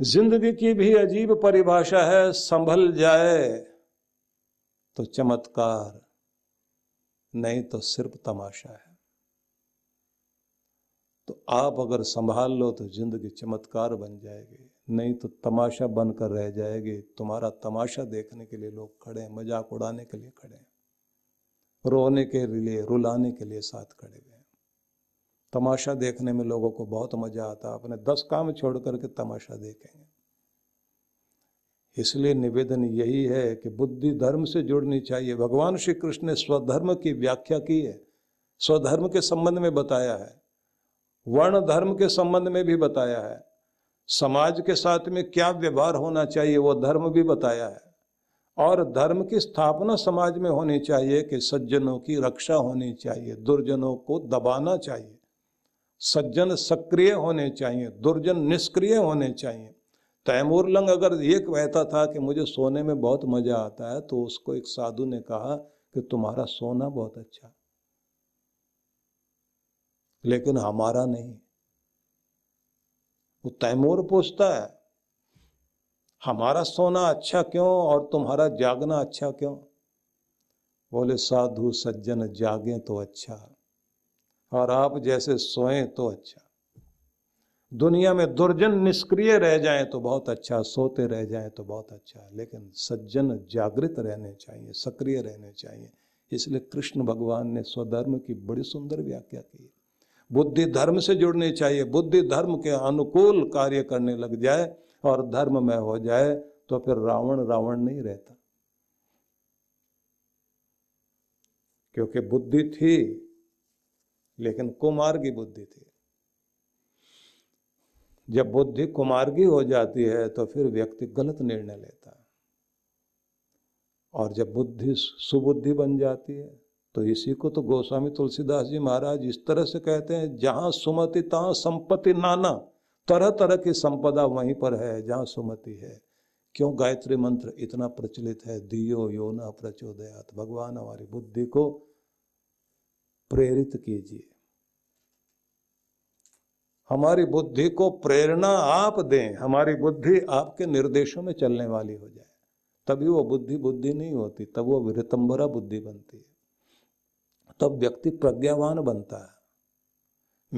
ज़िंदगी की भी अजीब परिभाषा है, संभल जाए तो चमत्कार, नहीं तो सिर्फ़ तमाशा है। तो आप अगर संभाल लो तो ज़िंदगी चमत्कार बन जाएगी, नहीं तो तमाशा बनकर रह जाएगी। तुम्हारा तमाशा देखने के लिए लोग खड़े हैं, मज़ाक उड़ाने के लिए खड़े हैं, रोने के लिए, रुलाने के लिए साथ खड़े हैं। तमाशा देखने में लोगों को बहुत मज़ा आता अपने दस काम छोड़ करके तमाशा देखेंगे। इसलिए निवेदन यही है कि बुद्धि धर्म से जुड़नी चाहिए। भगवान श्री कृष्ण ने स्वधर्म की व्याख्या की है। स्वधर्म के संबंध में बताया है। वर्ण धर्म के संबंध में भी बताया है। समाज के साथ में क्या व्यवहार होना चाहिए, वो धर्म भी बताया है। और धर्म की स्थापना समाज में होनी चाहिए कि सज्जनों की रक्षा होनी चाहिए, दुर्जनों को दबाना चाहिए। सज्जन सक्रिय होने चाहिए, दुर्जन निष्क्रिय होने चाहिए। तैमूर लंग अगर ये कहता था कि मुझे सोने में बहुत मज़ा आता है तो उसको एक साधु ने कहा कि तुम्हारा सोना बहुत अच्छा लेकिन हमारा नहीं। वो तैमूर पूछता है, हमारा सोना अच्छा क्यों और तुम्हारा जागना अच्छा क्यों? बोले, साधु सज्जन जागे तो अच्छा और आप जैसे सोए तो अच्छा। दुनिया में दुर्जन निष्क्रिय रह जाएँ तो बहुत अच्छा सोते रह जाएँ तो बहुत अच्छा लेकिन सज्जन जागृत रहने चाहिए, सक्रिय रहने चाहिए। इसलिए कृष्ण भगवान ने स्वधर्म की बड़ी सुंदर व्याख्या की। बुद्धि धर्म से जुड़नी चाहिए, बुद्धि धर्म के अनुकूल कार्य करने लग जाए और धर्म में हो जाए तो फिर रावण रावण नहीं रहता। क्योंकि बुद्धि थी लेकिन कुमार्गी बुद्धि थी। जब बुद्धि कुमार्गी हो जाती है तो फिर व्यक्ति गलत निर्णय लेता है। और जब बुद्धि सुबुद्धि बन जाती है तो इसी को तो गोस्वामी तुलसीदास जी महाराज इस तरह से कहते हैं, जहाँ सुमति तहां संपत्ति नाना। तरह तरह की संपदा वहीं पर है, जहाँ सुमति है। क्यों गायत्री मंत्र इतना प्रचलित है? दियो यो न प्रचोदयात। भगवान हमारी बुद्धि को प्रेरित कीजिए। हमारी बुद्धि को प्रेरणा आप दें, हमारी बुद्धि आपके निर्देशों में चलने वाली हो जाए। तभी वो बुद्धि बुद्धि नहीं होती, तब वो विरतंबरा बुद्धि बनती है। तब व्यक्ति प्रज्ञावान बनता है।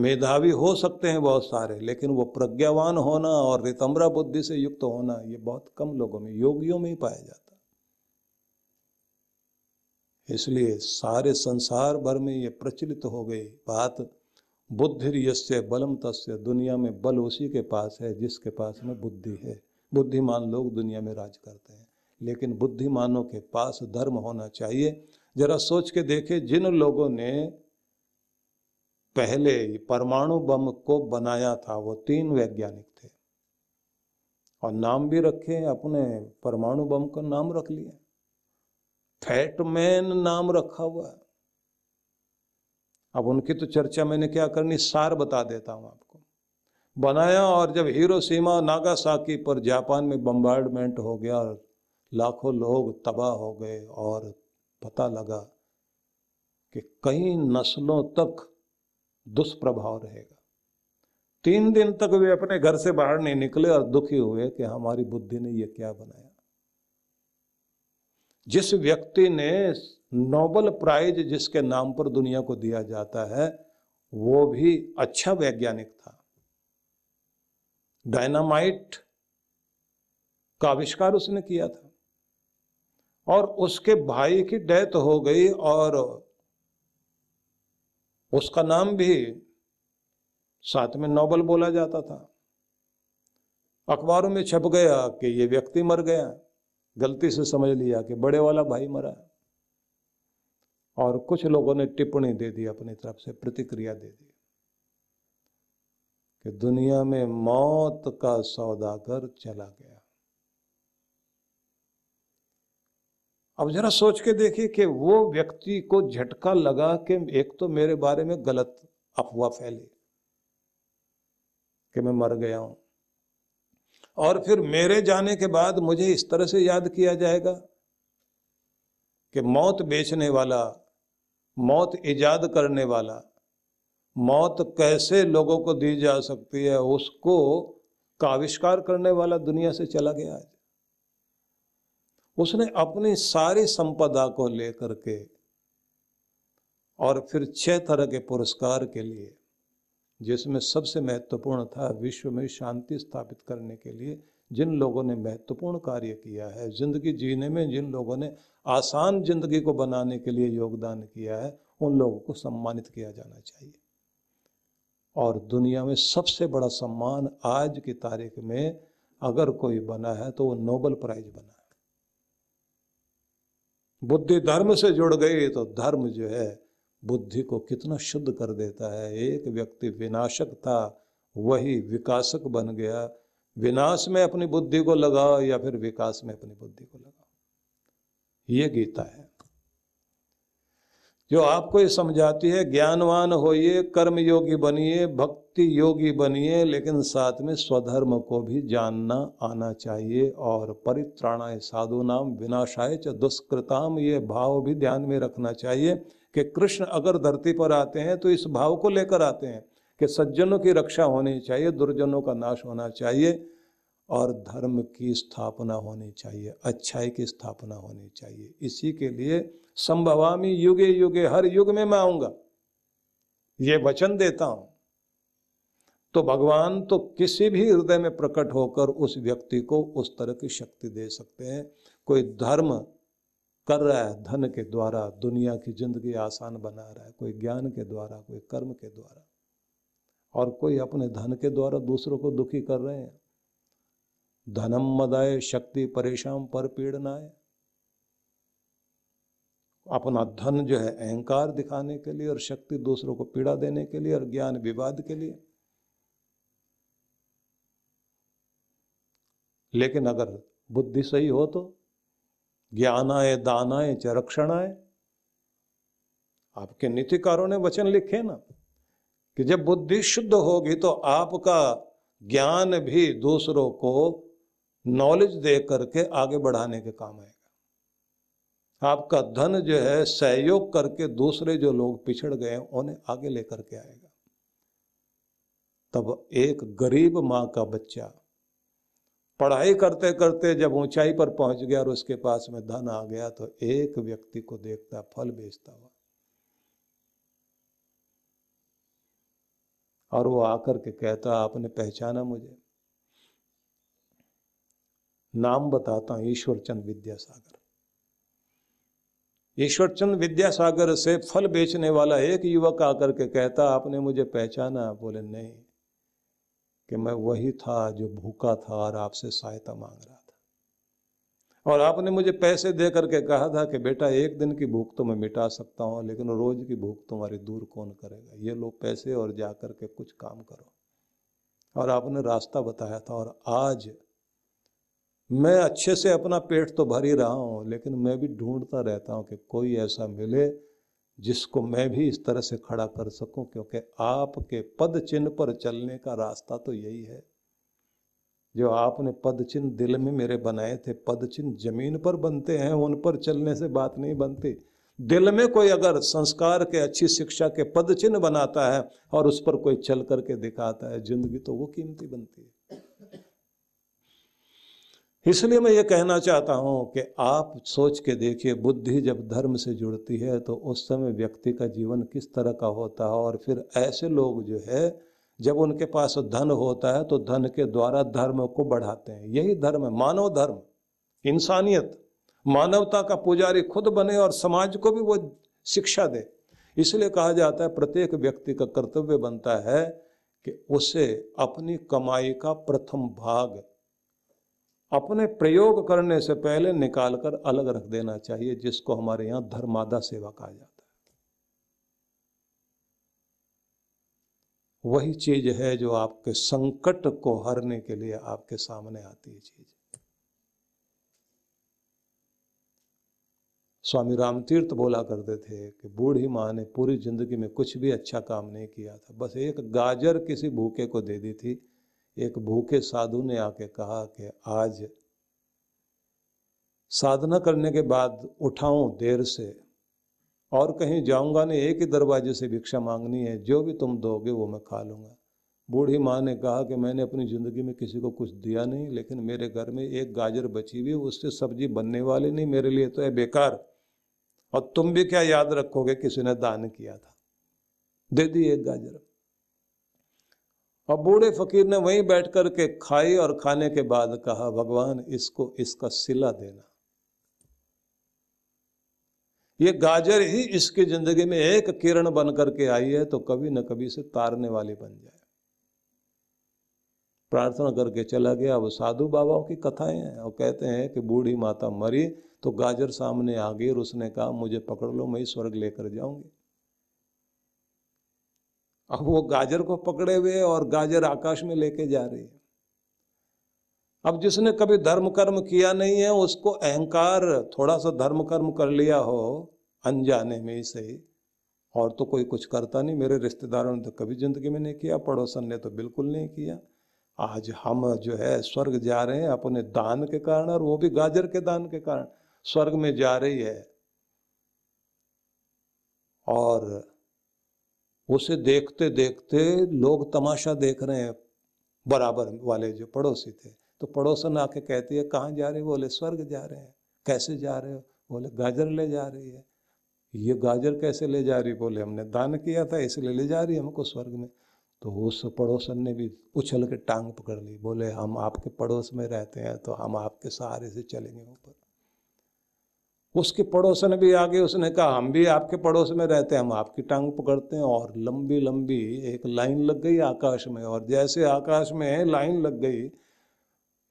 मेधावी हो सकते हैं बहुत सारे, लेकिन वो प्रज्ञावान होना और रितम्बरा बुद्धि से युक्त होना, ये बहुत कम लोगों में, योगियों में ही पाया जाता इसलिए सारे संसार भर में ये प्रचलित हो गई बात बुद्धि यस्य बलम तस्य, दुनिया में बल उसी के पास है जिसके पास में बुद्धि है। बुद्धिमान लोग दुनिया में राज करते हैं, लेकिन बुद्धिमानों के पास धर्म होना चाहिए। जरा सोच के देखे, जिन लोगों ने पहले परमाणु बम को बनाया था, वो तीन वैज्ञानिक थे। और नाम भी रखे अपने परमाणु बम का नाम रख लिया फैटमैन नाम रखा हुआ है। अब उनकी तो चर्चा मैंने क्या करनी, सार बता देता हूँ आपको। बनाया और जब हीरो सीमा नागासाकी पर जापान में बम्बार्डमेंट हो गया और लाखों लोग तबाह हो गए और पता लगा कि कई नस्लों तक दुष्प्रभाव रहेगा। तीन दिन तक वे अपने घर से बाहर नहीं निकले और दुखी हुए कि हमारी बुद्धि ने यह क्या बनाया। जिस व्यक्ति ने नोबल प्राइज जिसके नाम पर दुनिया को दिया जाता है, वो भी अच्छा वैज्ञानिक था। डायनामाइट का आविष्कार उसने किया था। और उसके भाई की डेथ हो गई और उसका नाम भी साथ में नोबल बोला जाता था। अखबारों में छप गया कि ये व्यक्ति मर गया। गलती से समझ लिया कि बड़े वाला भाई मरा और कुछ लोगों ने टिप्पणी दे दी, अपनी तरफ़ से प्रतिक्रिया दे दी कि दुनिया में मौत का सौदागर चला गया। अब जरा सोच के देखिए कि वो व्यक्ति को झटका लगा कि एक तो मेरे बारे में गलत अफवाह फैली कि मैं मर गया हूँ। और फिर मेरे जाने के बाद मुझे इस तरह से याद किया जाएगा कि मौत बेचने वाला, मौत ईजाद करने वाला, मौत कैसे लोगों को दी जा सकती है, उसको का आविष्कार करने वाला दुनिया से चला गया आज। उसने अपनी सारी संपदा को लेकर के और फिर छह तरह के पुरस्कार के लिए जिसमें सबसे महत्वपूर्ण था विश्व में शांति स्थापित करने के लिए जिन लोगों ने महत्वपूर्ण कार्य किया है, ज़िंदगी जीने में जिन लोगों ने आसान ज़िंदगी को बनाने के लिए योगदान किया है, उन लोगों को सम्मानित किया जाना चाहिए। और दुनिया में सबसे बड़ा सम्मान आज की तारीख में अगर कोई बना है तो वो नोबल प्राइज बना है। बुद्धि धर्म से जुड़ गई तो धर्म जो है बुद्धि को कितना शुद्ध कर देता है। एक व्यक्ति विनाशक था, वही विकासक बन गया। विनाश में अपनी बुद्धि को लगाओ या फिर विकास में अपनी बुद्धि को लगाओ। ये गीता है। जो आपको ये समझाती है, ज्ञानवान होइए कर्म योगी बनिए, भक्ति योगी बनिए, लेकिन साथ में स्वधर्म को भी जानना आना चाहिए और परित्राणाय साधु नाम, विनाशाय च दुष्कृताम, ये भाव भी ध्यान में रखना चाहिए। कि कृष्ण अगर धरती पर आते हैं तो इस भाव को लेकर आते हैं कि सज्जनों की रक्षा होनी चाहिए, दुर्जनों का नाश होना चाहिए और धर्म की स्थापना होनी चाहिए, अच्छाई की स्थापना होनी चाहिए। इसी के लिए संभवामी युगे युगे, हर युग में मैं आऊँगा, ये वचन देता हूँ। तो भगवान तो किसी भी हृदय में प्रकट होकर उस व्यक्ति को उस तरह की शक्ति दे सकते हैं। कोई धर्म कर रहा है, धन के द्वारा, दुनिया की ज़िंदगी आसान बना रहा है, कोई ज्ञान के द्वारा, कोई कर्म के द्वारा। और कोई अपने धन के द्वारा दूसरों को दुखी कर रहे हैं। धनम मदाय शक्ति परेशान पर पीड़नाए अपना धन जो है अहंकार दिखाने के लिए और शक्ति दूसरों को पीड़ा देने के लिए और ज्ञान विवाद के लिए। लेकिन अगर बुद्धि सही हो तो ज्ञानाय दानाय च रक्षणाय आपके नीतिकारों ने वचन लिखे ना कि जब बुद्धि शुद्ध होगी तो आपका ज्ञान भी दूसरों को नॉलेज दे करके आगे बढ़ाने के काम आएगा। आपका धन जो है, सहयोग करके दूसरे जो लोग पिछड़ गए उन्हें आगे लेकर के आएगा। तब एक गरीब माँ का बच्चा पढ़ाई करते करते जब ऊंचाई पर पहुँच गया और उसके पास में धन आ गया तो एक व्यक्ति को देखता, फल बेचता हुआ। और वो आकर के कहता, आपने पहचाना मुझे। नाम बताता हूँ, ईश्वरचंद विद्यासागर। ईश्वरचंद विद्यासागर से फल बेचने वाला एक युवक आकर के कहता, आपने मुझे पहचाना? बोले, नहीं। कि मैं वही था जो भूखा था और आपसे सहायता मांग रहा था। और आपने मुझे पैसे दे करके कहा था कि बेटा, एक दिन की भूख तो मैं मिटा सकता हूँ, लेकिन रोज की भूख तुम्हारी दूर कौन करेगा? ये लो पैसे और जा कर के कुछ काम करो। और आपने रास्ता बताया था और आज मैं अच्छे से अपना पेट तो भर ही रहा हूँ, लेकिन मैं भी ढूंढता रहता हूँ कि कोई ऐसा मिले जिसको मैं भी इस तरह से खड़ा कर सकूँ, क्योंकि आपके पद चिन्ह पर चलने का रास्ता तो यही है। जो आपने पद चिन्ह दिल में मेरे बनाए थे, पद चिन्ह ज़मीन पर बनते हैं, उन पर चलने से बात नहीं बनती। दिल में कोई अगर संस्कार के अच्छी शिक्षा के पद चिन्ह बनाता है और उस पर कोई चल करके दिखाता है, ज़िंदगी तो वो कीमती बनती है। इसलिए मैं ये कहना चाहता हूँ कि आप सोच के देखिए, बुद्धि जब धर्म से जुड़ती है तो उस समय व्यक्ति का जीवन किस तरह का होता है और फिर ऐसे लोग जो है, जब उनके पास धन होता है तो धन के द्वारा धर्म को बढ़ाते हैं। यही धर्म है, मानव धर्म, इंसानियत। मानवता का पुजारी खुद बने और समाज को भी वो शिक्षा दे। इसलिए कहा जाता है, प्रत्येक व्यक्ति का कर्तव्य बनता है कि उसे अपनी कमाई का प्रथम भाग अपने प्रयोग करने से पहले निकालकर अलग रख देना चाहिए, जिसको हमारे यहाँ धर्मादा सेवा कहा जाता है। वही चीज़ है जो आपके संकट को हरने के लिए आपके सामने आती है चीज़। स्वामी रामतीर्थ बोला करते थे कि बूढ़ी माँ ने पूरी ज़िंदगी में कुछ भी अच्छा काम नहीं किया था, बस एक गाजर किसी भूखे को दे दी थी एक भूखे साधु ने आके कहा कि आज साधना करने के बाद उठाऊं देर से, और कहीं जाऊँगा नहीं, एक ही दरवाजे से भिक्षा मांगनी है, जो भी तुम दोगे वो मैं खा लूँगा। बूढ़ी माँ ने कहा कि मैंने अपनी ज़िंदगी में किसी को कुछ दिया नहीं, लेकिन मेरे घर में एक गाजर बची हुई उससे सब्ज़ी बनने वाली नहीं मेरे लिए तो है बेकार। और तुम भी क्या याद रखोगे, किसी ने दान किया था। दे दी एक गाजर। और बूढ़े फकीर ने वहीं बैठ कर के खाई और खाने के बाद कहा, भगवान, इसको इसका सिला देना। ये गाजर ही इसकी ज़िंदगी में एक किरण बन करके आई है तो कभी न कभी से तारने वाली बन जाए। प्रार्थना करके चला गया। वो साधु बाबाओं की कथाएँ हैं। और कहते हैं कि बूढ़ी माता मरी तो गाजर सामने आ गई और उसने कहा, मुझे पकड़ लो, मैं स्वर्ग लेकर जाऊँगी। अब वो गाजर को पकड़े हुए और गाजर आकाश में लेके जा रही है। अब जिसने कभी धर्म कर्म किया नहीं है, उसको अहंकार थोड़ा सा धर्म कर्म कर लिया हो, अनजाने में ही सही और तो कोई कुछ करता नहीं। मेरे रिश्तेदारों ने तो कभी ज़िंदगी में नहीं किया, पड़ोसन ने तो बिल्कुल नहीं किया। आज हम जो है, स्वर्ग जा रहे हैं अपने दान के कारण, और वो भी गाजर के दान के कारण। स्वर्ग में जा रही है। और उसे देखते देखते लोग तमाशा देख रहे हैं, बराबर वाले जो पड़ोसी थे। तो पड़ोसन आके कहती है, कहाँ जा रहे बोले, स्वर्ग जा रहे हैं। कैसे जा रहे हो? बोले, गाजर ले जा रही है। ये गाजर कैसे ले जा रही? बोले, हमने दान किया था, इसलिए ले जा रही है हमको स्वर्ग में। तो उस पड़ोसन ने भी उछल के टांग पकड़ ली। बोले, हम आपके पड़ोस में रहते हैं तो हम आपके सहारे से चलेंगे ऊपर। उसके पड़ोसन भी आगे उसने कहा, हम भी आपके पड़ोस में रहते हैं, हम आपकी टांग पकड़ते हैं। और लंबी लंबी एक लाइन लग गई आकाश में, और जैसे आकाश में लाइन लग गई,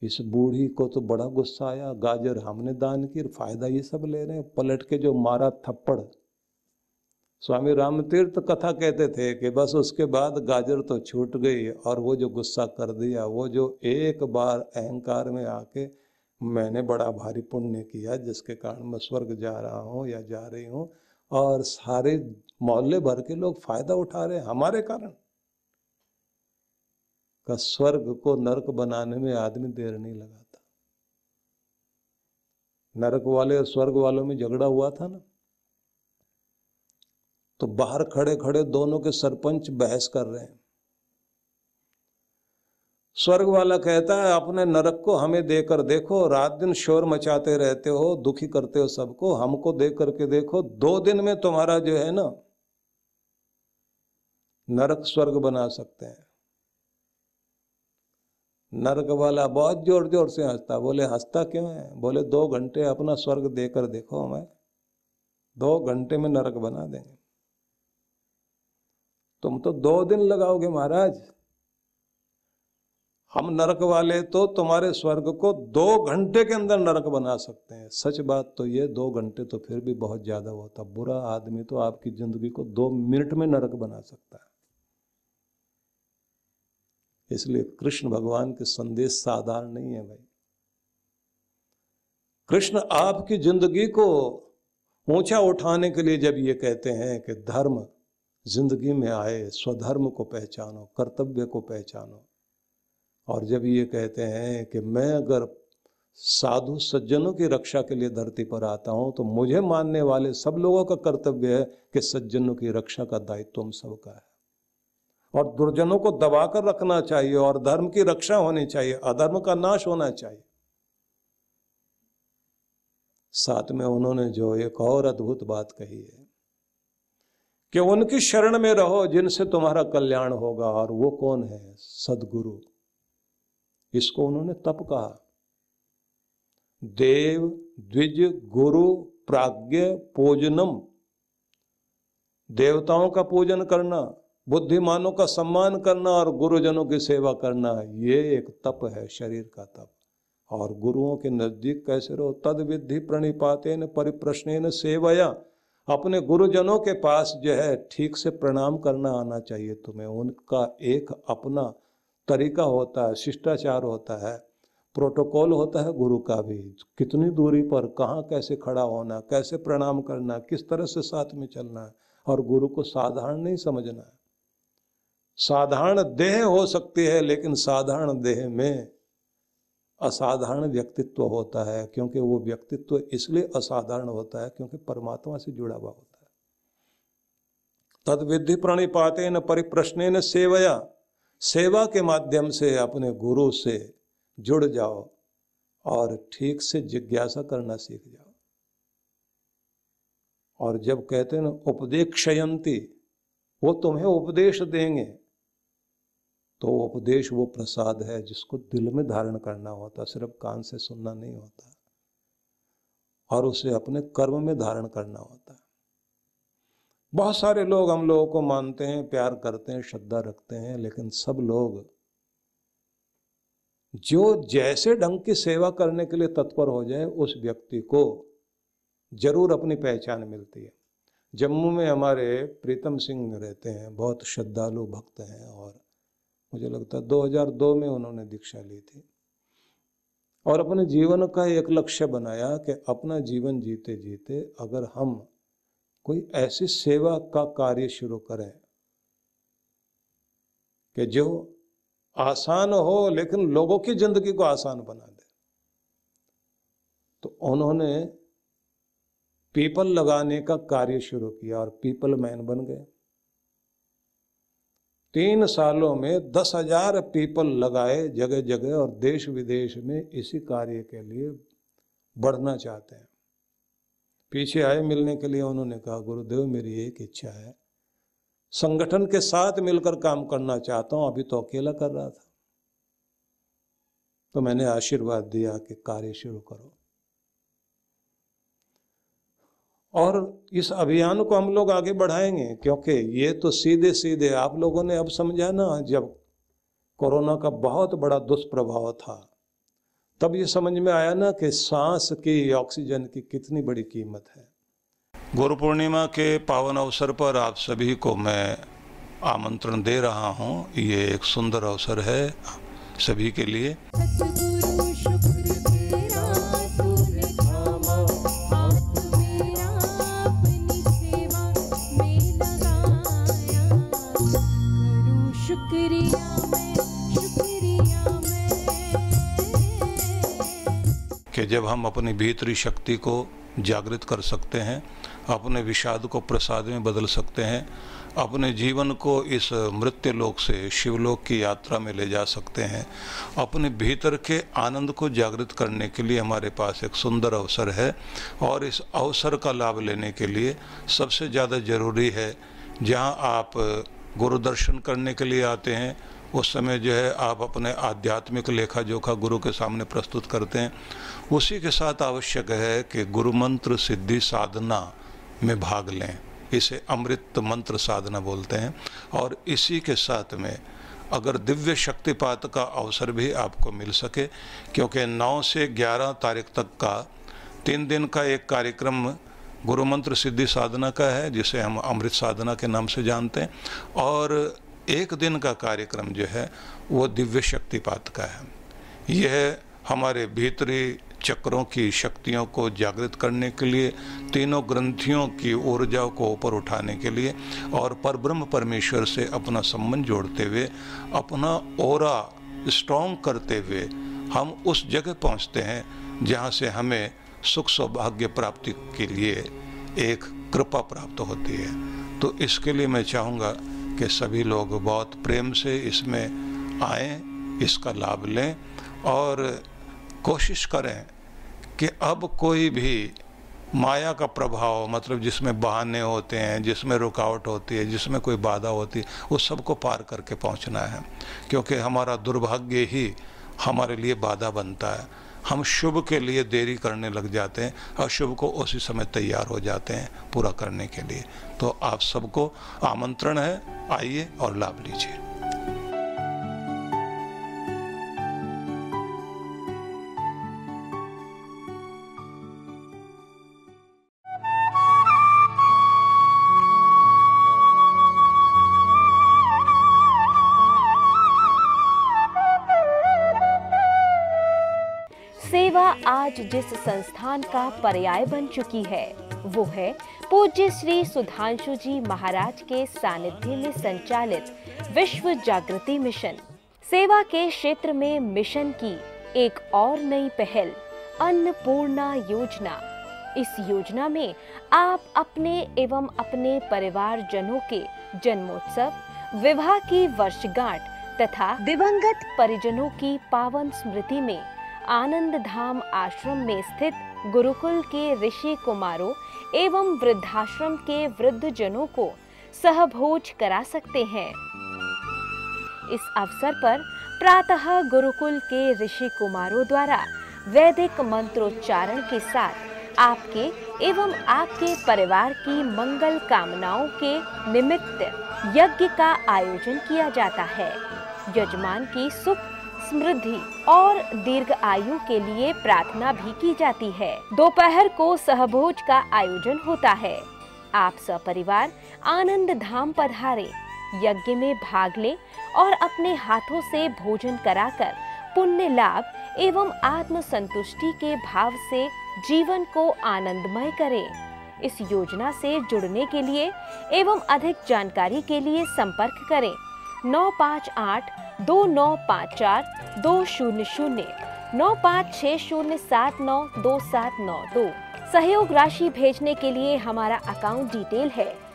इस बूढ़ी को तो बड़ा गुस्सा आया। गाजर हमने दान की फ़ायदा ये सब ले रहे हैं। पलट के जो मारा थप्पड़। स्वामी राम तीर्थ कथा कहते थे कि बस उसके बाद गाजर तो छूट गई, और वो जो गुस्सा कर दिया, वो जो एक बार अहंकार में आके मैंने बड़ा भारी पुण्य किया जिसके कारण मैं स्वर्ग जा रहा हूँ या जा रही हूँ। और सारे मोहल्ले भर के लोग फ़ायदा उठा रहे हैं हमारे कारण। का स्वर्ग को नरक बनाने में आदमी देर नहीं लगाता। नरक वाले और स्वर्ग वालों में झगड़ा हुआ था ना? तो बाहर खड़े खड़े दोनों के सरपंच बहस कर रहे हैं। स्वर्ग वाला कहता है, अपने नरक को हमें देकर देखो, रात दिन शोर मचाते रहते हो, दुखी करते हो सबको, हमको देख करके देखो, दो दिन में तुम्हारा जो है ना, नरक स्वर्ग बना सकते हैं. नरक वाला बहुत ज़ोर ज़ोर से हंसता, बोले, हंसता क्यों है? बोले, दो घंटे अपना स्वर्ग देकर देखो हमें, दो घंटे में नरक बना देंगे। तुम तो दो दिन लगाओगे महाराज। हम नरक वाले तो तुम्हारे स्वर्ग को दो घंटे के अंदर नरक बना सकते हैं। सच बात तो ये, दो घंटे तो फिर भी बहुत ज़्यादा होता बुरा आदमी तो आपकी ज़िंदगी को दो मिनट में नरक बना सकता है। इसलिए कृष्ण भगवान के संदेश साधारण नहीं है भाई। कृष्ण आपकी ज़िंदगी को ऊँचा उठाने के लिए जब ये कहते हैं कि धर्म ज़िंदगी में आए, स्वधर्म को पहचानो, कर्तव्य को पहचानो और जब ये कहते हैं कि मैं अगर साधु सज्जनों की रक्षा के लिए धरती पर आता हूँ तो मुझे मानने वाले सब लोगों का कर्तव्य है कि सज्जनों की रक्षा का दायित्व हम सबका है। और दुर्जनों को दबाकर रखना चाहिए और धर्म की रक्षा होनी चाहिए, अधर्म का नाश होना चाहिए। साथ में उन्होंने जो एक और अद्भुत बात कही है कि उनकी शरण में रहो, जिनसे तुम्हारा कल्याण होगा, और वो कौन है? सदगुरु। इसको उन्होंने तप कहा। देव द्विज गुरु प्राज्ञ पूजनम। देवताओं का पूजन करना, बुद्धिमानों का सम्मान करना और गुरुजनों की सेवा करना, ये एक तप है, शरीर का तप। और गुरुओं के नज़दीक कैसे रहो? तद विधि प्रणिपाते न परिप्रश्न सेवया। अपने गुरुजनों के पास जो है, ठीक से प्रणाम करना आना चाहिए तुम्हें। उनका एक अपना तरीका होता है, शिष्टाचार होता है, प्रोटोकॉल होता है गुरु का भी। कितनी दूरी पर, कहाँ कैसे खड़ा होना, कैसे प्रणाम करना, किस तरह से साथ में चलना है, और गुरु को साधारण नहीं समझना है। साधारण देह हो सकती है, लेकिन साधारण देह में असाधारण व्यक्तित्व होता है, क्योंकि वो व्यक्तित्व इसलिए असाधारण होता है क्योंकि परमात्मा से जुड़ा हुआ होता है। तद विधि प्रणिपाते न परिप्रश्न सेवया। सेवा के माध्यम से अपने गुरु से जुड़ जाओ और ठीक से जिज्ञासा करना सीख जाओ। और जब कहते हैं ना, उपदेक्षयंती, वो तुम्हें उपदेश देंगे तो उपदेश वो प्रसाद है जिसको दिल में धारण करना होता, सिर्फ़ कान से सुनना नहीं होता, और उसे अपने कर्म में धारण करना होता। है बहुत सारे लोग हम लोगों को मानते हैं, प्यार करते हैं, श्रद्धा रखते हैं, लेकिन सब लोग जो जैसे ढंग की सेवा करने के लिए तत्पर हो जाए, उस व्यक्ति को ज़रूर अपनी पहचान मिलती है। जम्मू में हमारे प्रीतम सिंह रहते हैं, बहुत श्रद्धालु भक्त हैं और मुझे लगता है 2002 में उन्होंने दीक्षा ली थी। और अपने जीवन का एक लक्ष्य बनाया कि अपना जीवन जीते जीते अगर हम कोई ऐसी सेवा का कार्य शुरू करें कि जो आसान हो लेकिन लोगों की ज़िंदगी को आसान बना दे। तो उन्होंने पीपल लगाने का कार्य शुरू किया और पीपल मैन बन गए। तीन सालों में दस हज़ार पीपल लगाए जगह जगह और देश विदेश में इसी कार्य के लिए बढ़ना चाहते हैं। पीछे आए मिलने के लिए उन्होंने कहा, गुरुदेव, मेरी एक इच्छा है। संगठन के साथ मिलकर काम करना चाहता हूँ, अभी तो अकेला कर रहा था। तो मैंने आशीर्वाद दिया कि कार्य शुरू करो। और इस अभियान को हम लोग आगे बढ़ाएँगे, क्योंकि ये तो सीधे सीधे आप लोगों ने अब समझा ना, जब कोरोना का बहुत बड़ा दुष्प्रभाव था तब ये समझ में आया ना कि सांस की ऑक्सीजन की कितनी बड़ी कीमत है। गुरु पूर्णिमा के पावन अवसर पर आप सभी को मैं आमंत्रण दे रहा हूँ। ये एक सुंदर अवसर है सभी के लिए। जब हम अपनी भीतरी शक्ति को जागृत कर सकते हैं, अपने विषाद को प्रसाद में बदल सकते हैं, अपने जीवन को इस मृत्यु लोक से शिवलोक की यात्रा में ले जा सकते हैं, अपने भीतर के आनंद को जागृत करने के लिए हमारे पास एक सुंदर अवसर है और इस अवसर का लाभ लेने के लिए सबसे ज़्यादा ज़रूरी है, जहाँ आप गुरु दर्शन करने के लिए आते हैं उस समय जो है आप अपने आध्यात्मिक लेखा जोखा गुरु के सामने प्रस्तुत करते हैं। उसी के साथ आवश्यक है कि गुरु मंत्र सिद्धि साधना में भाग लें। इसे अमृत मंत्र साधना बोलते हैं। और इसी के साथ में अगर दिव्य शक्तिपात का अवसर भी आपको मिल सके, क्योंकि 9 से 11 तारीख तक का तीन दिन का एक कार्यक्रम गुरु मंत्र सिद्धि साधना का है, जिसे हम अमृत साधना के नाम से जानते हैं। और एक दिन का कार्यक्रम जो है, वो दिव्य शक्तिपात का है। यह हमारे भीतरी चक्रों की शक्तियों को जागृत करने के लिए, तीनों ग्रंथियों की ऊर्जा को ऊपर उठाने के लिए और परब्रह्म परमेश्वर से अपना संबंध जोड़ते हुए, अपना ओरा स्ट्रॉन्ग करते हुए हम उस जगह पहुँचते हैं, जहाँ से हमें सुख सौभाग्य प्राप्ति के लिए एक कृपा प्राप्त होती है। तो इसके लिए मैं चाहूँगा कि सभी लोग बहुत प्रेम से इसमें आए, इसका लाभ लें और कोशिश करें कि अब कोई भी माया का प्रभाव मतलब जिसमें बहाने होते हैं, जिसमें रुकावट होती है, जिसमें कोई बाधा होती है उस सबको पार करके पहुँचना है। क्योंकि हमारा दुर्भाग्य ही हमारे लिए बाधा बनता है। हम शुभ के लिए देरी करने लग जाते हैं और शुभ को उसी समय तैयार हो जाते हैं पूरा करने के लिए। तो आप सबको आमंत्रण है। आइए और लाभ लीजिए। आज जिस संस्थान का पर्याय बन चुकी है, वो है पूज्य श्री सुधांशु जी महाराज के सानिध्य में संचालित विश्व जागृति मिशन। सेवा के क्षेत्र में मिशन की एक और नई पहल, अन्नपूर्णा योजना। इस योजना में आप अपने एवं अपने परिवार जनों के जन्मोत्सव, विवाह की वर्षगांठ तथा दिवंगत परिजनों की पावन स्मृति में आनंद धाम आश्रम में स्थित गुरुकुल के ऋषि कुमारों एवं वृद्धाश्रम के वृद्ध जनों को सहभोज करा सकते हैं। इस अवसर पर प्रातः गुरुकुल के ऋषि कुमारों द्वारा वैदिक मंत्रोच्चारण के साथ आपके एवं आपके परिवार की मंगल कामनाओं के निमित्त यज्ञ का आयोजन किया जाता है। यजमान की सुख समृद्धि और दीर्घ आयु के लिए प्रार्थना भी की जाती है। दोपहर को सहभोज का आयोजन होता है। आप सपरिवार आनंद धाम पधारे यज्ञ में भाग ले और अपने हाथों से भोजन कराकर पुण्य लाभ एवं आत्म संतुष्टि के भाव से जीवन को आनंदमय करें। इस योजना से जुड़ने के लिए एवं अधिक जानकारी के लिए संपर्क करें। नौ पाँच आठ, दो नौ पाँच चार, दो शून्य शून्य, नौ पाँच छः शून्य सात नौ, दो सात नौ दो। सहयोग राशि भेजने के लिए हमारा अकाउंट डिटेल है।